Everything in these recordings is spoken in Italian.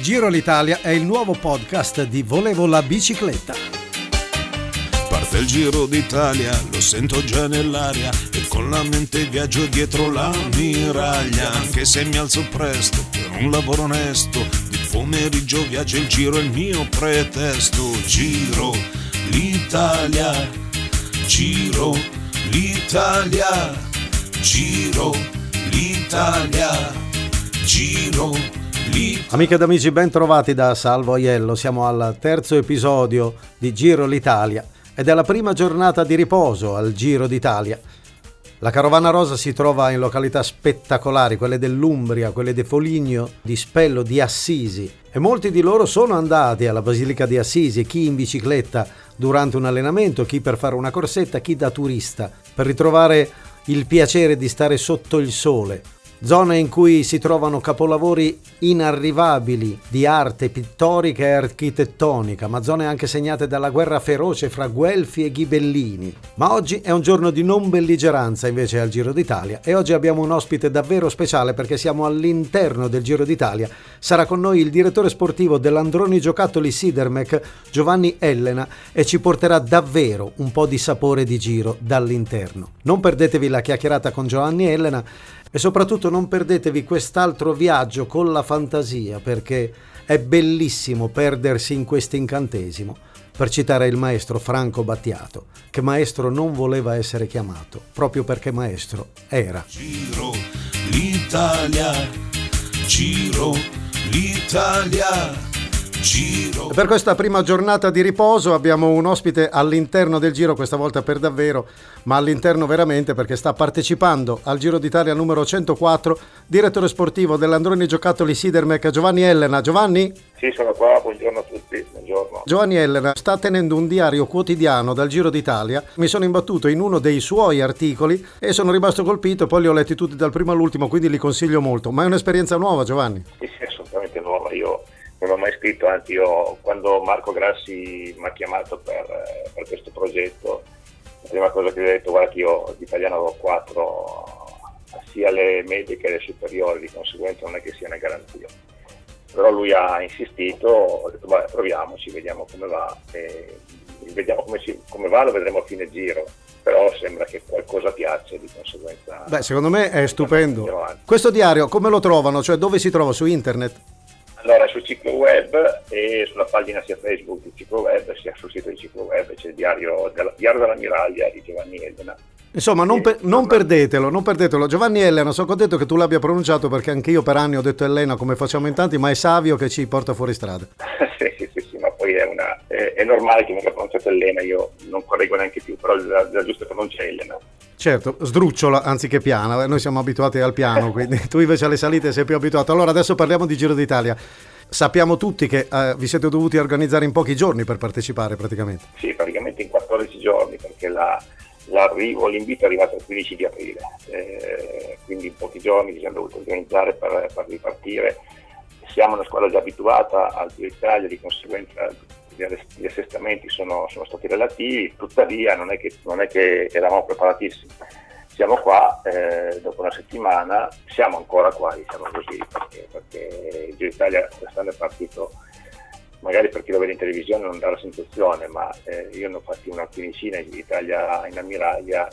Giro l'Italia è il nuovo podcast di Volevo la bicicletta. Parte il Giro d'Italia, lo sento già nell'aria e con la mente viaggio dietro la miraglia. Anche se mi alzo presto per un lavoro onesto, di pomeriggio viaggio il giro è il mio pretesto. Giro l'Italia, giro l'Italia, giro l'Italia, giro l'Italia. Amiche ed amici, ben trovati da Salvo Aiello. Siamo al terzo episodio di Giro l'Italia ed è la prima giornata di riposo al Giro d'Italia. La carovana rosa si trova in località spettacolari, quelle dell'Umbria, quelle di Foligno, di Spello, di Assisi e molti di loro sono andati alla Basilica di Assisi, chi in bicicletta durante un allenamento, chi per fare una corsetta, chi da turista, per ritrovare il piacere di stare sotto il sole zone in cui si trovano capolavori inarrivabili di arte pittorica e architettonica, ma zone anche segnate dalla guerra feroce fra Guelfi e Ghibellini. Ma oggi è un giorno di non belligeranza invece al Giro d'Italia e oggi abbiamo un ospite davvero speciale perché siamo all'interno del Giro d'Italia. Sarà con noi il direttore sportivo dell'Androni Giocattoli Sidermec, Giovanni Elena, e ci porterà davvero un po' di sapore di giro dall'interno. Non perdetevi la chiacchierata con Giovanni Elena e soprattutto non perdetevi quest'altro viaggio con la fantasia perché è bellissimo perdersi in questo incantesimo. Per citare il maestro Franco Battiato, che maestro non voleva essere chiamato, proprio perché maestro era. Giro l'Italia, giro l'Italia. Giro. Per questa prima giornata di riposo abbiamo un ospite all'interno del giro, questa volta per davvero, ma all'interno veramente perché sta partecipando al Giro d'Italia numero 104, direttore sportivo dell'Androni Giocattoli Sidermec, Giovanni Elena. Giovanni? Sì, sono qua, buongiorno a tutti. Buongiorno. Giovanni Elena sta tenendo un diario quotidiano dal Giro d'Italia. Mi sono imbattuto in uno dei suoi articoli e sono rimasto colpito, poi li ho letti tutti dal primo all'ultimo, quindi li consiglio molto. Ma è un'esperienza nuova, Giovanni? Sì, sì, assolutamente nuova. Io non ho mai scritto, anzi io quando Marco Grassi mi ha chiamato per, per questo progetto, la prima cosa che gli ho detto, guarda che io di italiano avevo 4 sia le medie che le superiori, di conseguenza non è che sia una garanzia. Però lui ha insistito, ho detto vabbè proviamoci, vediamo come va, e vediamo come, si, come va, lo vedremo a fine giro però sembra che qualcosa piace di conseguenza. Beh, secondo me è stupendo. Questo diario come lo trovano? Cioè dove si trova? Su internet? Allora, sul ciclo web e sulla pagina sia Facebook di ciclo web sia sul sito di ciclo web c'è il diario, della, diario dell'ammiraglia di Giovanni Elena. Insomma, non, per, non, perdetelo, non perdetelo. Giovanni Elena, sono contento che tu l'abbia pronunciato perché anche io per anni ho detto Elena come facciamo in tanti, ma è Savio che ci porta fuori strada. sì, sì, sì, sì, ma poi è, una, è, è normale che abbia pronunciato Elena, io non correggo neanche più, però la, la giusta pronuncia è Elena. Certo, sdrucciola anziché piana, noi siamo abituati al piano, quindi tu invece alle salite sei più abituato. Allora adesso parliamo di Giro d'Italia. Sappiamo tutti che eh, vi siete dovuti organizzare in pochi giorni per partecipare praticamente. Sì, praticamente in 14 giorni perché la, l'arrivo, l'invito è arrivato il 15 di aprile, eh, quindi in pochi giorni ci siamo dovuti organizzare per, per ripartire. Siamo una squadra già abituata al Giro d'Italia, di conseguenza gli assestamenti sono, sono, stati relativi, tuttavia non è che, non è che eravamo preparatissimi. Siamo qua eh, dopo una settimana, siamo ancora qua, diciamo così, perché, perché il Giro d'Italia quest'anno è partito, magari per chi lo vede in televisione non dà la sensazione, ma eh, io ne ho fatti una quindicina in Italia in ammiraglia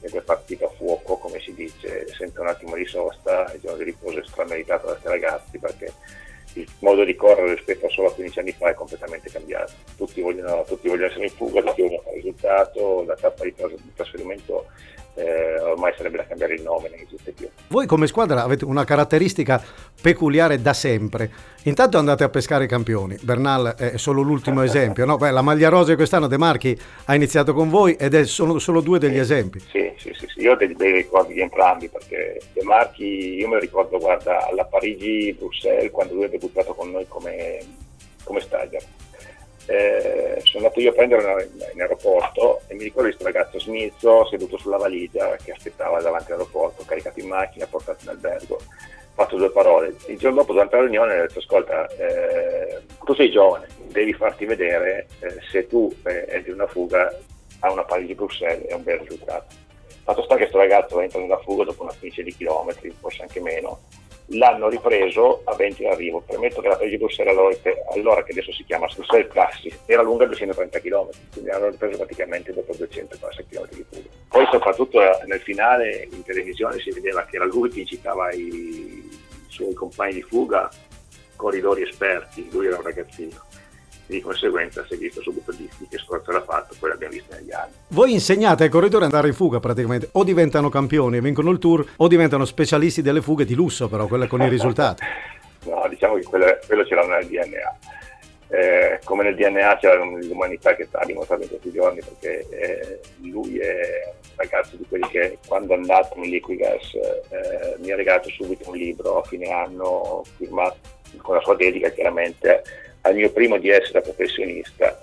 ed è partito a fuoco, come si dice, senza un attimo di sosta, il giorno di riposo è strameritato da questi ragazzi perché il modo di correre rispetto a solo 15 anni fa è completamente cambiato. Tutti vogliono, tutti vogliono essere in fuga, tutti vogliono fare risultato, la tappa di trasferimento eh, ormai sarebbe da cambiare il nome, non esiste più. Voi come squadra avete una caratteristica peculiare da sempre. Intanto andate a pescare i campioni. Bernal è solo l'ultimo esempio. No? Beh, la maglia rosa di quest'anno De Marchi ha iniziato con voi ed è solo, solo due degli sì, esempi. Sì, sì, sì, sì, io ho dei bei ricordi di entrambi perché De Marchi, io me lo ricordo, guarda, alla Parigi-Bruxelles quando lui ha debuttato con noi come, come stagione eh, sono andato io a prenderlo in, in aeroporto e mi ricordo questo ragazzo smizzo seduto sulla valigia che aspettava davanti all'aeroporto, caricato in macchina, portato in albergo. Ho fatto due parole. Il giorno dopo, durante la riunione, ho detto: Ascolta, eh, tu sei giovane, devi farti vedere eh, se tu eh, di una fuga a una Parigi-Bruxelles è un bel risultato. Fatto sta che questo ragazzo entra in una fuga dopo una quindicina di chilometri, forse anche meno, l'hanno ripreso a 20 d'arrivo. Premetto che la Frigibus era allora, che adesso si chiama Sussel Classi, era lunga 230 km, quindi l'hanno ripreso praticamente dopo 240 km di fuga. Poi soprattutto nel finale in televisione si vedeva che era lui che incitava i suoi compagni di fuga, corridori esperti, lui era un ragazzino di conseguenza si è visto subito di, di che sforzo era fatto, poi l'abbiamo visto negli anni. Voi insegnate ai corridori ad andare in fuga praticamente, o diventano campioni e vincono il tour, o diventano specialisti delle fughe di lusso, però quelle con i risultati. no, diciamo che quello, quello ce l'hanno nel DNA. Eh, come nel DNA c'è l'umanità che sta dimostrato in questi giorni, perché eh, lui è un ragazzo di quelli che quando è andato in Liquigas eh, mi ha regalato subito un libro a fine anno firmato con la sua dedica chiaramente al mio primo di essere professionista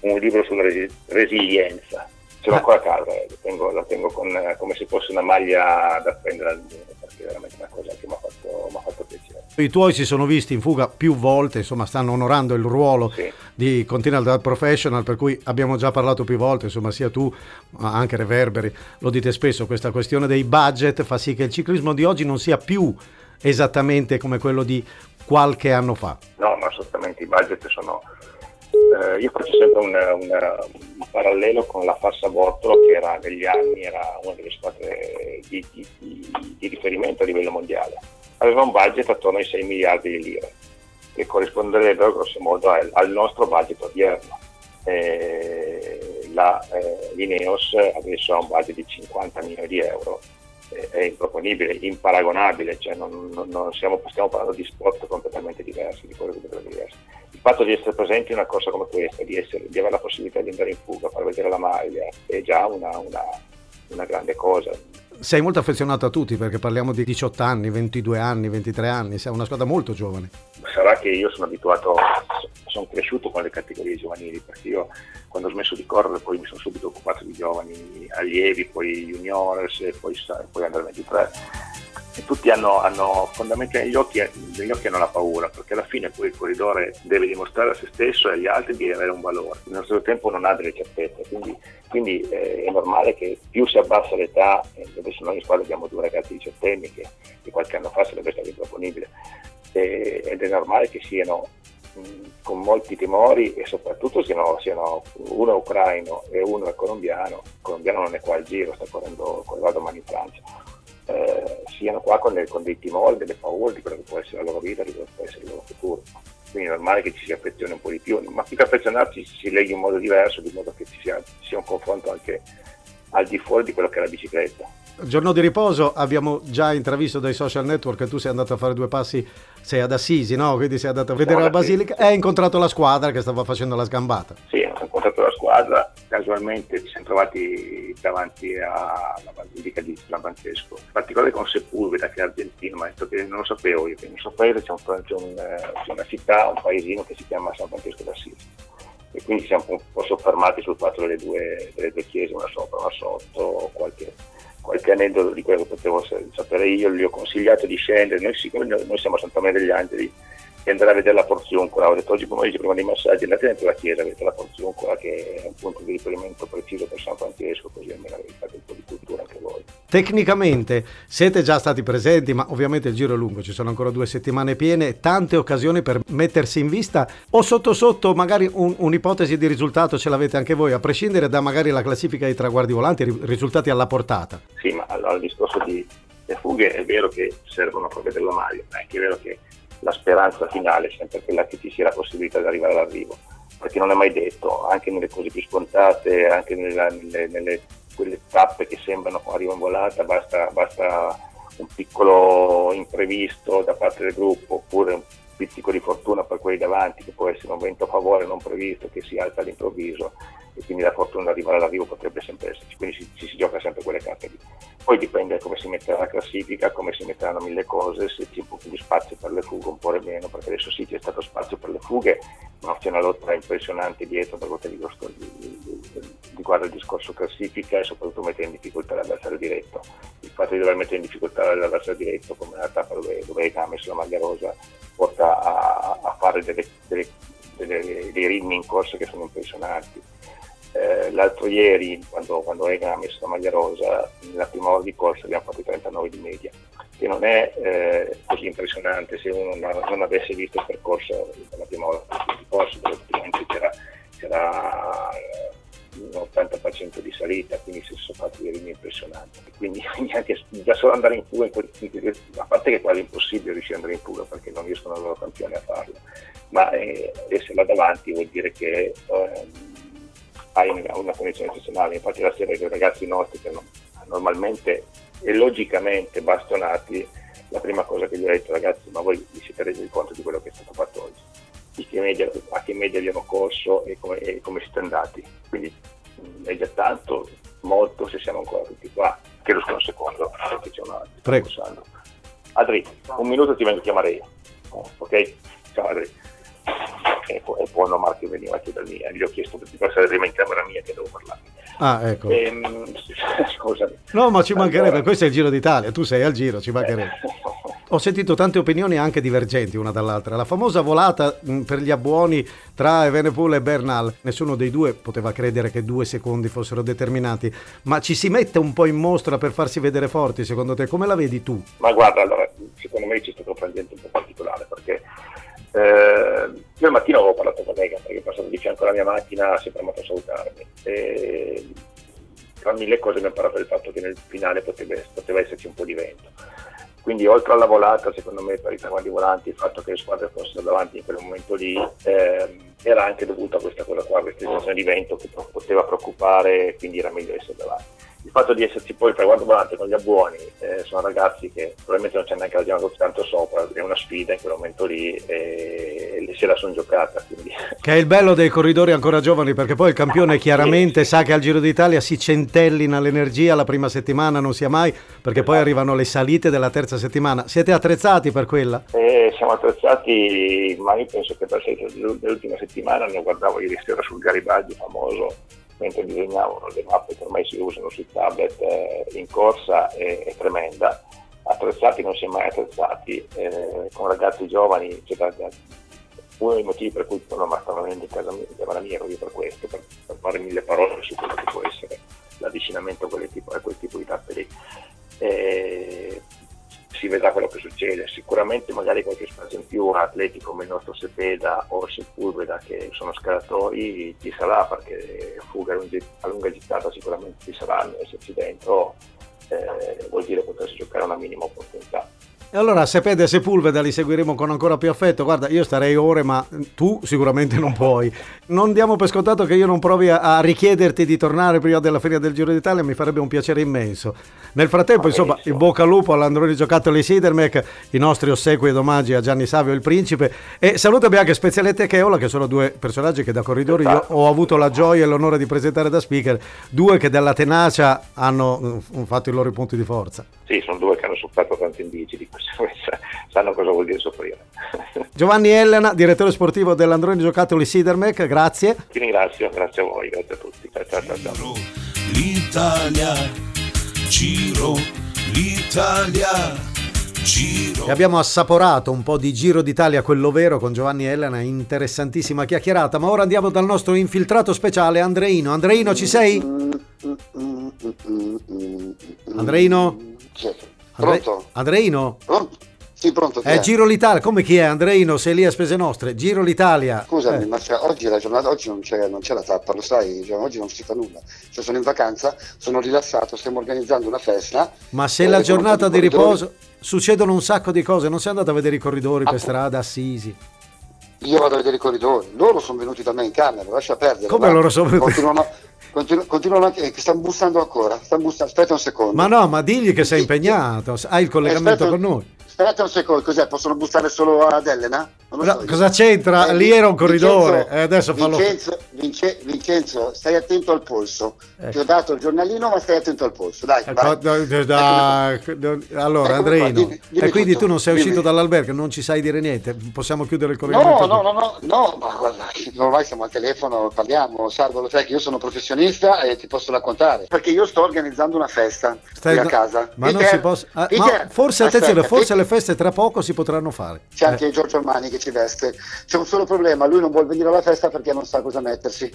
un libro sulla resi- resilienza. Ce l'ho ancora a casa, eh, tengo, la tengo con, come se fosse una maglia da prendere al muro, perché è veramente una cosa che mi ha fatto, fatto, piacere. I tuoi si sono visti in fuga più volte, insomma stanno onorando il ruolo sì. di Continental Professional, per cui abbiamo già parlato più volte, insomma sia tu ma anche Reverberi, lo dite spesso, questa questione dei budget fa sì che il ciclismo di oggi non sia più esattamente come quello di qualche anno fa. No, ma assolutamente i budget sono... Eh, io faccio sempre un, un, un, parallelo con la Fassa Bortolo che era negli anni era una delle squadre di, di, di, di riferimento a livello mondiale. Aveva un budget attorno ai 6 miliardi di lire che corrisponderebbero grosso modo al, al nostro budget odierno. Eh, la, eh, l'Ineos adesso ha un budget di 50 milioni di euro è improponibile, imparagonabile, cioè non, non, non siamo, stiamo parlando di sport completamente diversi, di cose completamente diverse. Il fatto di essere presenti in una cosa come questa, di, essere, di avere la possibilità di andare in fuga, far vedere la maglia, è già una, una, una grande cosa. Sei molto affezionato a tutti perché parliamo di 18 anni, 22 anni, 23 anni, sei una squadra molto giovane. Sarà che io sono abituato, sono cresciuto con le categorie giovanili perché io quando ho smesso di correre poi mi sono subito occupato di giovani allievi, poi juniores e poi, poi under 23. E tutti hanno, hanno fondamentalmente negli occhi, negli occhi hanno la paura, perché alla fine poi il corridore deve dimostrare a se stesso e agli altri di avere un valore. Nel nostro tempo non ha delle certezze, quindi, quindi eh, è normale che più si abbassa l'età, eh, adesso noi in squadra abbiamo due ragazzi diciottenni che, che qualche anno fa sarebbe stato improponibile, eh, ed è normale che siano con molti timori e soprattutto siano, siano uno ucraino e uno è colombiano, il colombiano non è qua al giro, sta correndo, correrà domani in Francia, eh, siano qua con, con dei timori, delle paure di quello che può essere la loro vita, di quello che può essere il loro futuro. Quindi è normale che ci si affezioni un po' di più, ma più che affezionarci si leghi in modo diverso, di modo che ci sia, ci sia un confronto anche al di fuori di quello che è la bicicletta giorno di riposo abbiamo già intravisto dai social network che tu sei andato a fare due passi, sei ad Assisi, no? Quindi sei andato a vedere no, la Basilica e hai incontrato la squadra che stava facendo la sgambata. Sì, ho incontrato la squadra, casualmente ci siamo trovati davanti alla Basilica di San Francesco, in particolare con Sepulveda che è argentino, ma che non lo sapevo io, che questo paese c'è, un, c'è, un, c'è una città, un paesino che si chiama San Francesco d'Assisi e quindi siamo un po' soffermati sul fatto delle due, delle due chiese, una sopra, una sotto, qualche qualche aneddoto di quello che potevo sapere io, gli ho consigliato di scendere, noi, noi siamo a Santa Maria degli Angeli, di andare a vedere la Porziuncola, ho detto oggi pomeriggio prima dei massaggi andate dentro la chiesa, vedete la Porziuncola che è un punto di riferimento preciso per San Francesco, così almeno fate un po' di cultura anche voi. Tecnicamente siete già stati presenti, ma ovviamente il giro è lungo, ci sono ancora due settimane piene, tante occasioni per mettersi in vista o sotto sotto magari un, un'ipotesi di risultato ce l'avete anche voi, a prescindere da magari la classifica dei traguardi volanti, risultati alla portata. Sì, ma allora il discorso di le fughe è vero che servono a vedere la maglia, ma è anche vero che la speranza finale è sempre quella che ci sia la possibilità di arrivare all'arrivo, perché non è mai detto, anche nelle cose più scontate, anche nella, nelle, nelle, quelle tappe che sembrano arrivo in volata, basta, basta un piccolo imprevisto da parte del gruppo oppure un pizzico di fortuna per quelli davanti, che può essere un vento a favore non previsto che si alza all'improvviso e quindi la fortuna di arrivare all'arrivo potrebbe sempre esserci, quindi ci, ci si gioca sempre quelle carte lì. Poi dipende come si metterà la classifica, come si metteranno mille cose, se c'è un po' più di spazio per le fughe, un po' meno, perché adesso sì c'è stato spazio per le fughe, ma c'è una lotta impressionante dietro per quanto riguarda il discorso classifica e soprattutto mettere in difficoltà l'avversario diretto. Il fatto di dover mettere in difficoltà l'avversario diretto, come nella tappa dove, dove ha messo la maglia rosa, porta a, a fare delle, delle, delle, dei ritmi in corsa che sono impressionanti l'altro ieri, quando, quando Ega ha messo la maglia rosa, nella prima ora di corsa abbiamo fatto 39 di media. che non è eh, così impressionante se uno non, avesse visto il percorso la prima volta di corso, dove praticamente c'era, c'era un 80% di salita, quindi si sono fatti ritmi impressionanti. Quindi anche da solo andare in fuga, in a parte che è quasi impossibile riuscire ad andare in fuga perché non riescono i loro campioni a farlo, ma eh, essere là davanti vuol dire che eh, hai una, una condizione eccezionale. Infatti la sera i ragazzi nostri che no, normalmente e logicamente bastonati, la prima cosa che gli ho detto ragazzi, ma voi vi siete resi conto di quello che è stato fatto oggi? Che media, a che media abbiamo corso e come, e come siete andati? Quindi è già tanto, molto se siamo ancora tutti qua. Chiedo scusa un secondo, perché c'è una... Prego. Adri, un minuto ti vengo a chiamare io. Ok? Ciao Adri. E e poi no, Marco veniva a chiedermi, eh, gli ho chiesto di passare prima in camera mia che devo parlare. Ah, ecco. Ehm, scusami. No, ma ci mancherebbe, allora... questo è il Giro d'Italia, tu sei al Giro, ci mancherebbe. Ho sentito tante opinioni anche divergenti una dall'altra. La famosa volata mh, per gli abbuoni tra Evenepoel e Bernal, nessuno dei due poteva credere che due secondi fossero determinati, ma ci si mette un po' in mostra per farsi vedere forti, secondo te? Come la vedi tu? Ma guarda, allora, secondo me c'è stato un frangente un po' particolare, eh, io al mattino avevo parlato con Megan perché è passato di fianco alla mia macchina, si è fermato a salutarmi. E tra mille cose mi ha parlato del fatto che nel finale poteva, poteva esserci un po' di vento. Quindi oltre alla volata, secondo me per i traguardi volanti, il fatto che le squadre fossero davanti in quel momento lì eh, era anche dovuto a questa cosa qua, questa sensazione di vento che poteva preoccupare, quindi era meglio essere davanti il fatto di esserci poi traguardo volante con gli abbuoni, eh, sono ragazzi che probabilmente non c'è neanche la giornata tanto sopra, è una sfida in quel momento lì e, e se la sono giocata. Quindi. Che è il bello dei corridori ancora giovani, perché poi il campione chiaramente sa che al Giro d'Italia si centellina l'energia, la prima settimana non sia mai, perché poi arrivano le salite della terza settimana. Siete attrezzati per quella? Eh, siamo attrezzati, ma io penso che per l'ultima settimana ne guardavo ieri sera sul Garibaldi famoso mentre disegnavano le mappe che ormai si usano sui tablet eh, in corsa è, è, tremenda. Attrezzati non si è mai attrezzati, eh, con ragazzi giovani, cioè, uno dei motivi per cui sono venendo in casa mia, in mia proprio per questo, per, per, fare mille parole su quello che può essere l'avvicinamento a quel tipo, a quel tipo di tappe lì. Eh, si vedrà quello che succede. Sicuramente magari qualche spazio in più a atleti come il nostro Sepeda o Sepulveda che sono scalatori ci sarà perché fuga a lunga gittata sicuramente ci saranno, esserci dentro eh, vuol dire potersi giocare una minima opportunità. E allora Sepede e Sepulveda li seguiremo con ancora più affetto. Guarda, io starei ore, ma tu sicuramente non puoi. Non diamo per scontato che io non provi a, a richiederti di tornare prima della fine del Giro d'Italia, mi farebbe un piacere immenso. Nel frattempo, insomma, in bocca al lupo all'Androni Giocattoli Sidermec, i nostri ossequi ed omaggi a Gianni Savio il Principe. E salutami anche Spezialette e Cheola, che sono due personaggi che da corridori io ho avuto la gioia e l'onore di presentare da speaker, due che dalla tenacia hanno mm, fatto i loro punti di forza. Sì, sono due che hanno sofferto tanto in bici, di conseguenza sanno cosa vuol dire soffrire. Giovanni Elena, direttore sportivo dell'Androni Giocattoli Sidermec, grazie. Ti ringrazio, grazie a voi, grazie a tutti. Ciao, ciao, ciao. L'Italia, Giro, l'Italia. Giro. E abbiamo assaporato un po' di Giro d'Italia, quello vero, con Giovanni Elena, interessantissima chiacchierata. Ma ora andiamo dal nostro infiltrato speciale, Andreino. Andreino, ci sei? Andreino? Pronto? Andreino? Pronto? Sì, pronto. È, è Giro l'Italia, come chi è Andreino? Sei lì a spese nostre. Giro l'Italia. Scusami, eh. ma oggi la giornata, oggi non c'è, non c'è la tappa, lo sai, cioè, oggi non si fa nulla. Cioè, sono in vacanza, sono rilassato, stiamo organizzando una festa. Ma se eh, la giornata di riposo succedono un sacco di cose, non sei andato a vedere i corridori ah, per strada, Assisi. Io vado a vedere i corridori, loro sono venuti da me in camera, lascia perdere. Come va? loro sono venuti? Continuano, Continu- continuano anche, eh, stanno bussando ancora, stanno bussando, aspetta un secondo. Ma no, ma digli che sei impegnato, hai il collegamento aspetta, con noi. Aspetta un secondo, cos'è? Possono bussare solo ad Elena? So cosa c'entra? Eh, Lì era un corridore, Vincenzo, eh, adesso fallo. Vincenzo, Vince, Vincenzo, stai attento al polso. Eh. Ti ho dato il giornalino, ma stai attento al polso. Dai, eh, vai. Da, da, allora, Andreino, dimmi, dimmi e quindi tutto. tu non sei uscito dimmi. dall'albergo, non ci sai dire niente. Possiamo chiudere il collegamento? No, no, no, no, no, ma guarda, ormai siamo al telefono, parliamo, salvo lo sai che io sono professionista e ti posso raccontare. Perché io sto organizzando una festa stai a casa. Ma Peter, non si può. Ah, ma forse, attenzione, forse le feste tra poco si potranno fare. C'è anche eh. Giorgio Armani che ci veste. C'è un solo problema, lui non vuole venire alla festa perché non sa cosa mettersi.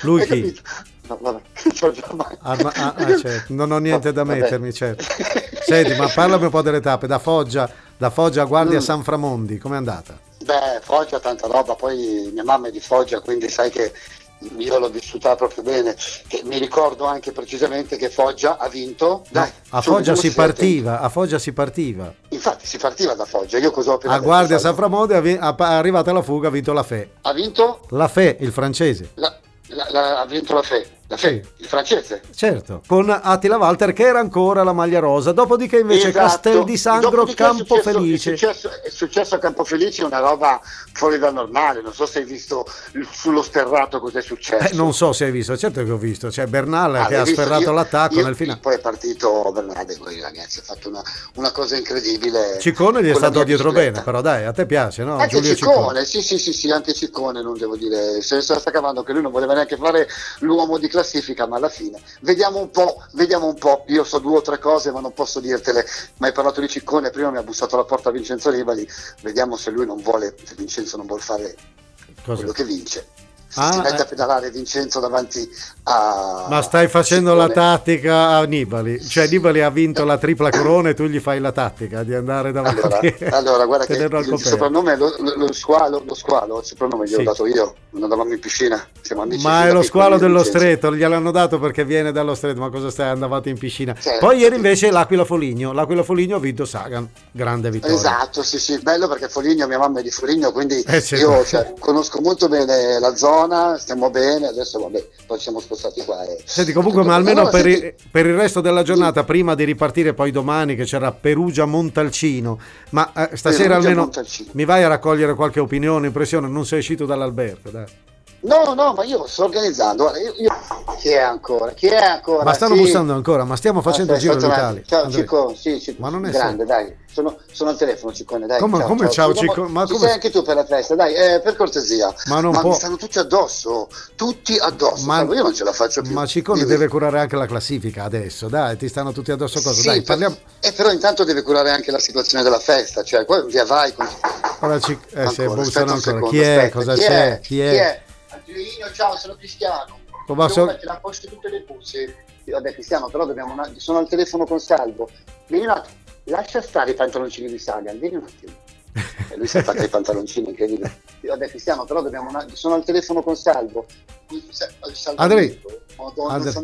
Lui chi? No, vabbè, Giorgio Armani. Ah, ah, ah, certo. Non ho niente da mettermi, certo. Senti, ma parlami un po' delle tappe, da Foggia, da Foggia a Guardia mm. San Framondi, com'è andata? Beh, Foggia tanta roba, poi mia mamma è di Foggia, quindi sai che io l'ho vissuta proprio bene. Che mi ricordo anche precisamente che Foggia ha vinto. Dai, a Foggia si partiva, a Foggia si partiva. Infatti si partiva da Foggia. Io cosa ho A Guardia San Framonte è arrivata la fuga, ha vinto la Fe. Ha vinto? La Fe, il francese. La, la, la, ha vinto la Fe. Sì. Il francese? Certo, con Attila Walter che era ancora la maglia rosa, dopodiché invece esatto. Castel di Sangro, Campofelice. È successo, è successo a Campofelice una roba fuori dal normale, non so se hai visto sullo sterrato cos'è successo. Eh, non so se hai visto, certo che ho visto, c'è Bernal ah, che ha sferrato io, l'attacco io, nel finale. Poi è partito Bernal con i ragazzi, ha fatto una, una cosa incredibile. Ciccone gli è stato dietro bicicletta. bene, però dai, a te piace, no? Anche Giulio Ciccone, Ciccone, sì sì sì, sì, anche Ciccone, non devo dire, se ne sta cavando che lui non voleva neanche fare l'uomo di classifica, ma alla fine. Vediamo un po', vediamo un po'. Io so due o tre cose, ma non posso dirtele. Ma hai parlato di Ciccone, prima mi ha bussato alla porta Vincenzo Ribali. Vediamo se lui non vuole, se Vincenzo non vuole fare Cosa? quello che vince ah, si mette a eh. pedalare Vincenzo davanti a... Ma stai facendo la tattica a Nibali, cioè Nibali ha vinto la tripla corona e tu gli fai la tattica di andare davanti. Allora, allora guarda che il, soprannome, lo, lo, squalo, lo squalo, il soprannome gliel'ho sì. dato io, non andavamo in piscina, siamo amici. Ma è lo squalo dello Vincenzo. stretto, gliel'hanno dato perché viene dallo stretto, ma cosa stai andavate in piscina? Certo. Poi ieri invece l'Aquila Foligno, l'Aquila Foligno ha vinto Sagan, grande vittoria. Esatto, sì sì, bello perché Foligno, mia mamma è di Foligno, quindi eh, io cioè, conosco molto bene la zona, stiamo bene adesso vabbè, poi siamo spostati qua. E... Senti, comunque, ma almeno allora, per, senti... il, per, il, resto della giornata, sì. prima di ripartire poi domani, che c'era Perugia-Montalcino, ma eh, stasera Perugia, almeno mi vai a raccogliere qualche opinione, impressione, non sei uscito dall'albergo, dai. No, no, ma io sto organizzando. Guarda, io, io... Chi è ancora? Chi è ancora? Ma stanno sì. bussando ancora, ma stiamo facendo Aspetta, giro d'Italia. Ciao Ciccone, sì, Ciccone. Ma non è grande, sempre. dai. Sono, sono, al telefono, Ciccone, dai. Come ciao, come ciao, ciao Ciccone? Ma come... sei anche tu per la festa, dai, eh, per cortesia. Ma non ma può. mi stanno tutti addosso, tutti addosso. Ma io non ce la faccio più. Ma Ciccone deve curare anche la classifica adesso, dai, ti stanno tutti addosso cosa? Sì, dai, parliamo. Eh, però intanto deve curare anche la situazione della festa, cioè, poi via vai. Con... Ora, cic... eh, ancora, se ancora. Secondo, chi è? Aspetta, cosa chi c'è? È? Chi è? Chi è? Angelino, ciao, sono Cristiano. Come so... mettere a posto tutte le busse. Vabbè, Cristiano, però dobbiamo una... sono al telefono con Salvo. Vieni un attimo, lascia stare i pantaloncini di Sagan, vieni un attimo. E lui si è fatto i pantaloncini, incredibile. Vabbè, Cristiano, però dobbiamo una... sono al telefono con Salvo. Andrei. Madonna, Andrei.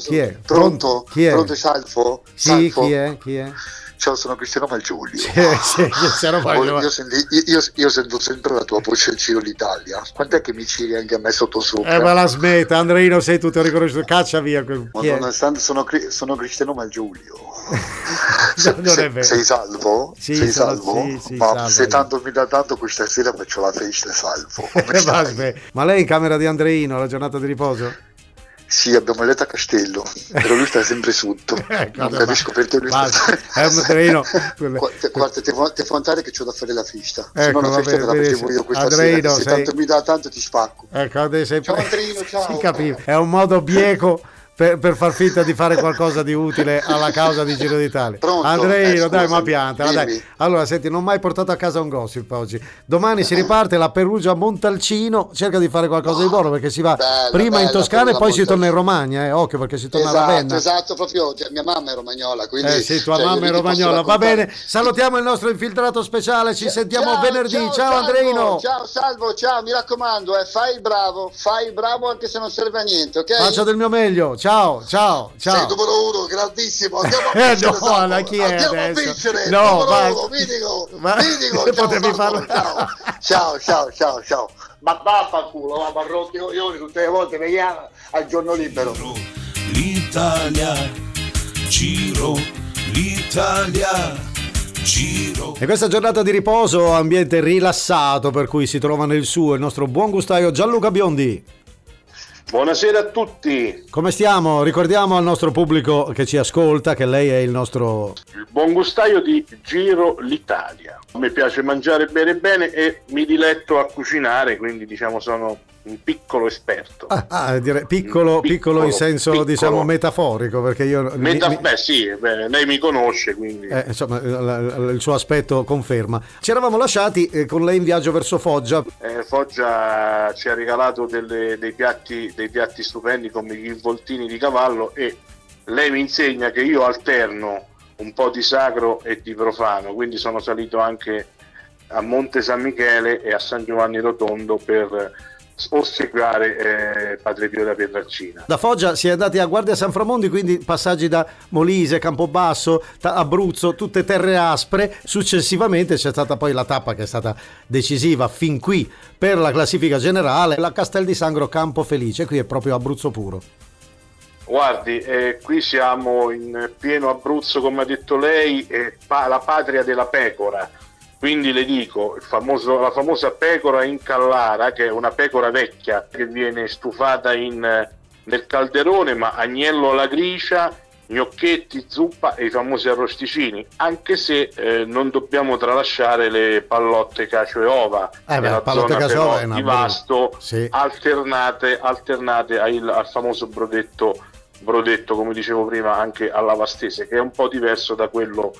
Chi è? Pronto? Chi è? Pronto Salvo? Sì, Salvo? chi è? Chi è? Ciao, sono Cristiano Malgiulio. Sì, sì, Cristiano Malgiulio. Io, io, io, io, sento sempre la tua voce al Giro d'Italia. Quant'è che mi ciri anche a me sotto sopra? Eh, ma la smetta, Andreino, sei tutto riconosciuto. Caccia via. Madonna, sono, sono Cristiano Malgiulio. Se, se, sei salvo? Sì, sei sono, salvo? Sì, sì, ma salvo. se tanto mi dà tanto questa sera faccio la festa salvo. ma lei in camera di Andreino, la giornata di riposo? Sì, abbiamo letto a Castello, però lui sta sempre sotto. ecco, non capisco perché lui sta È un treno. Guarda, ti fa andare che c'ho da fare la festa. Ecco, Se no la festa te la facevo io questa Andreino, sera. Se sei... tanto mi dà tanto ti spacco. Ecco, sei... Ciao Andreino, ciao. Si capiva. È un modo bieco per, per, far finta di fare qualcosa di utile alla causa di Giro d'Italia. Pronto? Andreino, eh, dai, ma pianta. Dai. Allora, senti, non ho mai portato a casa un gossip oggi. Domani si riparte la Perugia Montalcino, cerca di fare qualcosa di buono perché si va bella, prima bella, in Toscana e poi si torna in Romagna, eh. occhio perché si torna esatto, a Ravenna. Esatto, proprio, cioè, mia mamma è romagnola, quindi... Eh sì, tua cioè, mamma è romagnola, va bene. Salutiamo il nostro infiltrato speciale, ci sentiamo ciao, venerdì. Ciao, ciao Andreino. Ciao Salvo, ciao, mi raccomando, eh, fai il bravo, fai il bravo anche se non serve a niente, ok? Faccio del mio meglio. Ciao, ciao ciao. Sei numero uno, grandissimo. Andiamo a vincere. Eh, no, esatto. chi è Andiamo adesso? a vincere. No, numero ma... uno, mitico. Ma... mitico. Ciao, farlo... ciao, ciao, ciao, ciao. Ma vaffanculo, va Barrotti, io tutte le volte veniamo al giorno libero. L'Italia, giro, l'Italia. Giro. E questa giornata di riposo, ambiente rilassato per cui si trova nel suo il nostro buon gustaio Gianluca Biondi. Buonasera a tutti. Come stiamo? Ricordiamo al nostro pubblico che ci ascolta che lei è il nostro... Il buon gustaio di Giro l'Italia. Mi piace mangiare e bere bene e mi diletto a cucinare, quindi diciamo sono un piccolo esperto. Ah, ah direi piccolo, piccolo, piccolo, in senso piccolo. diciamo metaforico, perché io... Meta- mi, beh sì, beh, lei mi conosce, quindi... Eh, insomma, il suo aspetto conferma. Ci eravamo lasciati eh, con lei in viaggio verso Foggia. Eh, Foggia ci ha regalato delle, dei, piatti, dei piatti stupendi come gli involtini di cavallo e lei mi insegna che io alterno un po' di sacro e di profano, quindi sono salito anche a Monte San Michele e a San Giovanni Rotondo per ossequiare eh, Padre Pio da Pietralcina. Da Foggia si è andati a Guardia San Framondi, quindi passaggi da Molise, Campobasso, Abruzzo, tutte terre aspre. Successivamente c'è stata poi la tappa che è stata decisiva fin qui per la classifica generale, la Castel di Sangro Campo Felice, qui è proprio Abruzzo puro. Guardi, eh, qui siamo in pieno Abruzzo, come ha detto lei, eh, pa- la patria della pecora quindi le dico, famoso, la famosa pecora in Callara, che è una pecora vecchia che viene stufata in, nel calderone, ma agnello alla gricia, gnocchetti, zuppa e i famosi arrosticini, anche se eh, non dobbiamo tralasciare le pallotte cacio e ova, eh beh, pallotte cacio ova di Vasto, sì. alternate, alternate al, al famoso brodetto, brodetto, come dicevo prima, anche alla vastese, che è un po' diverso da quello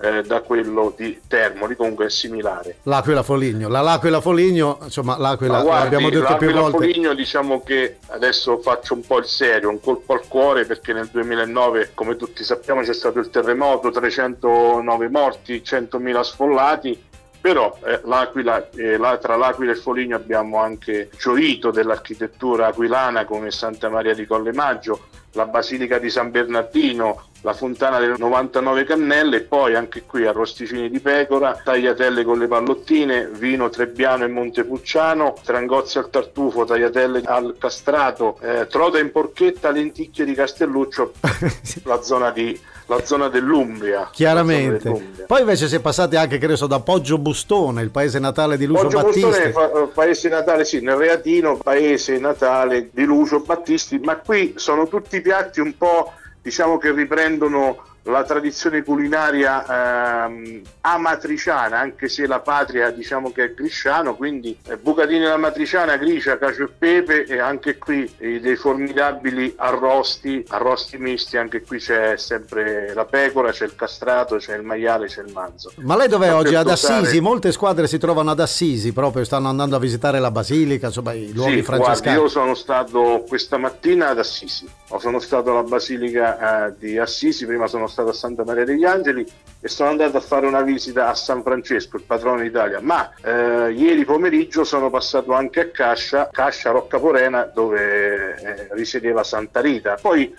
eh, da quello di Termoli, comunque è similare. L'Aquila Foligno, la L'Aquila Foligno, insomma, l'Aquila, guardi, l'abbiamo detto più volte. Foligno, diciamo che adesso faccio un po' il serio, un colpo al cuore perché nel 2009, come tutti sappiamo, c'è stato il terremoto, 309 morti, 100.000 sfollati. Però eh, l'Aquila, eh, tra l'Aquila e il Foligno abbiamo anche gioito dell'architettura aquilana come Santa Maria di Colle Maggio, la Basilica di San Bernardino, la fontana delle 99 cannelle e poi anche qui arrosticini di pecora, tagliatelle con le pallottine, vino Trebbiano e Montepulciano, trangozzi al tartufo, tagliatelle al castrato, eh, trota in porchetta, lenticchie di Castelluccio, la zona di la zona dell'Umbria. Chiaramente. Dell'Umbria. Poi invece si è passati anche, credo, da Poggio Bustone, il paese natale di Lucio Poggio Battisti. Bustone, fa, eh, paese natale, sì, nel Reatino, paese natale di Lucio Battisti, ma qui sono tutti piatti un po' diciamo che riprendono la tradizione culinaria ehm, amatriciana, anche se la patria diciamo che è grisciano, quindi eh, bucatini alla matriciana, gricia, cacio e pepe e anche qui eh, dei formidabili arrosti, arrosti misti, anche qui c'è sempre la pecora, c'è il castrato, c'è il maiale, c'è il manzo. Ma lei dov'è oggi? Ad Assisi? Molte squadre si trovano ad Assisi, proprio stanno andando a visitare la basilica, insomma i luoghi sì, francescani. Guardi, io sono stato questa mattina ad Assisi, sono stato alla basilica eh, di Assisi, prima sono stato stato a Santa Maria degli Angeli e sono andato a fare una visita a San Francesco, il patrono d'Italia, ma eh, ieri pomeriggio sono passato anche a Cascia, Cascia Roccaporena, dove eh, risiedeva Santa Rita. Poi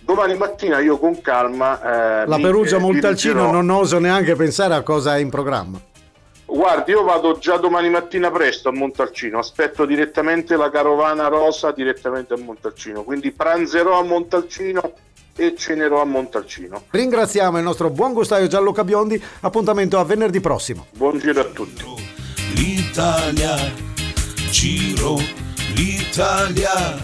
domani mattina io con calma... Eh, La Perugia Montalcino dirigerò... non oso neanche pensare a cosa è in programma. Guardi, io vado già domani mattina presto a Montalcino, aspetto direttamente la carovana rosa direttamente a Montalcino, quindi pranzerò a Montalcino e cenerò a Montalcino. Ringraziamo il nostro buon gustaio Gianluca Biondi, appuntamento a venerdì prossimo. Buon giro a tutti. L'Italia, giro, l'Italia,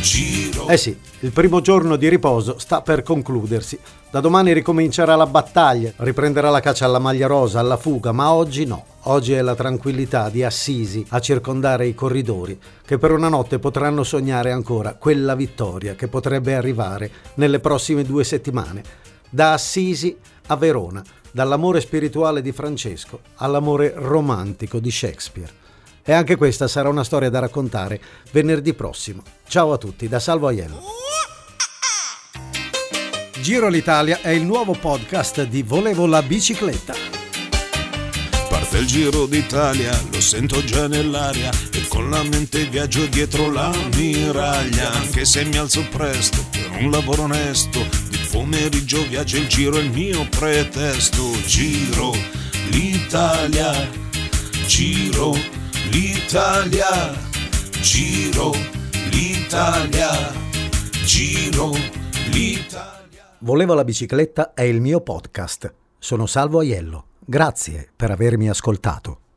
giro. Eh sì, il primo giorno di riposo sta per concludersi. Da domani ricomincerà la battaglia, riprenderà la caccia alla maglia rosa, alla fuga, ma oggi no. Oggi è la tranquillità di Assisi a circondare i corridori, che per una notte potranno sognare ancora quella vittoria che potrebbe arrivare nelle prossime due settimane. Da Assisi a Verona, dall'amore spirituale di Francesco all'amore romantico di Shakespeare. E anche questa sarà una storia da raccontare venerdì prossimo. Ciao a tutti, da Salvo Aiello. Giro l'Italia è il nuovo podcast di Volevo la bicicletta. Parte il Giro d'Italia, lo sento già nell'aria e con la mente viaggio dietro la miraglia. Anche se mi alzo presto per un lavoro onesto, di pomeriggio viaggio il giro è il mio pretesto. Giro l'Italia, giro l'Italia, giro l'Italia, giro l'Italia. Volevo la bicicletta è il mio podcast. Sono Salvo Aiello. Grazie per avermi ascoltato.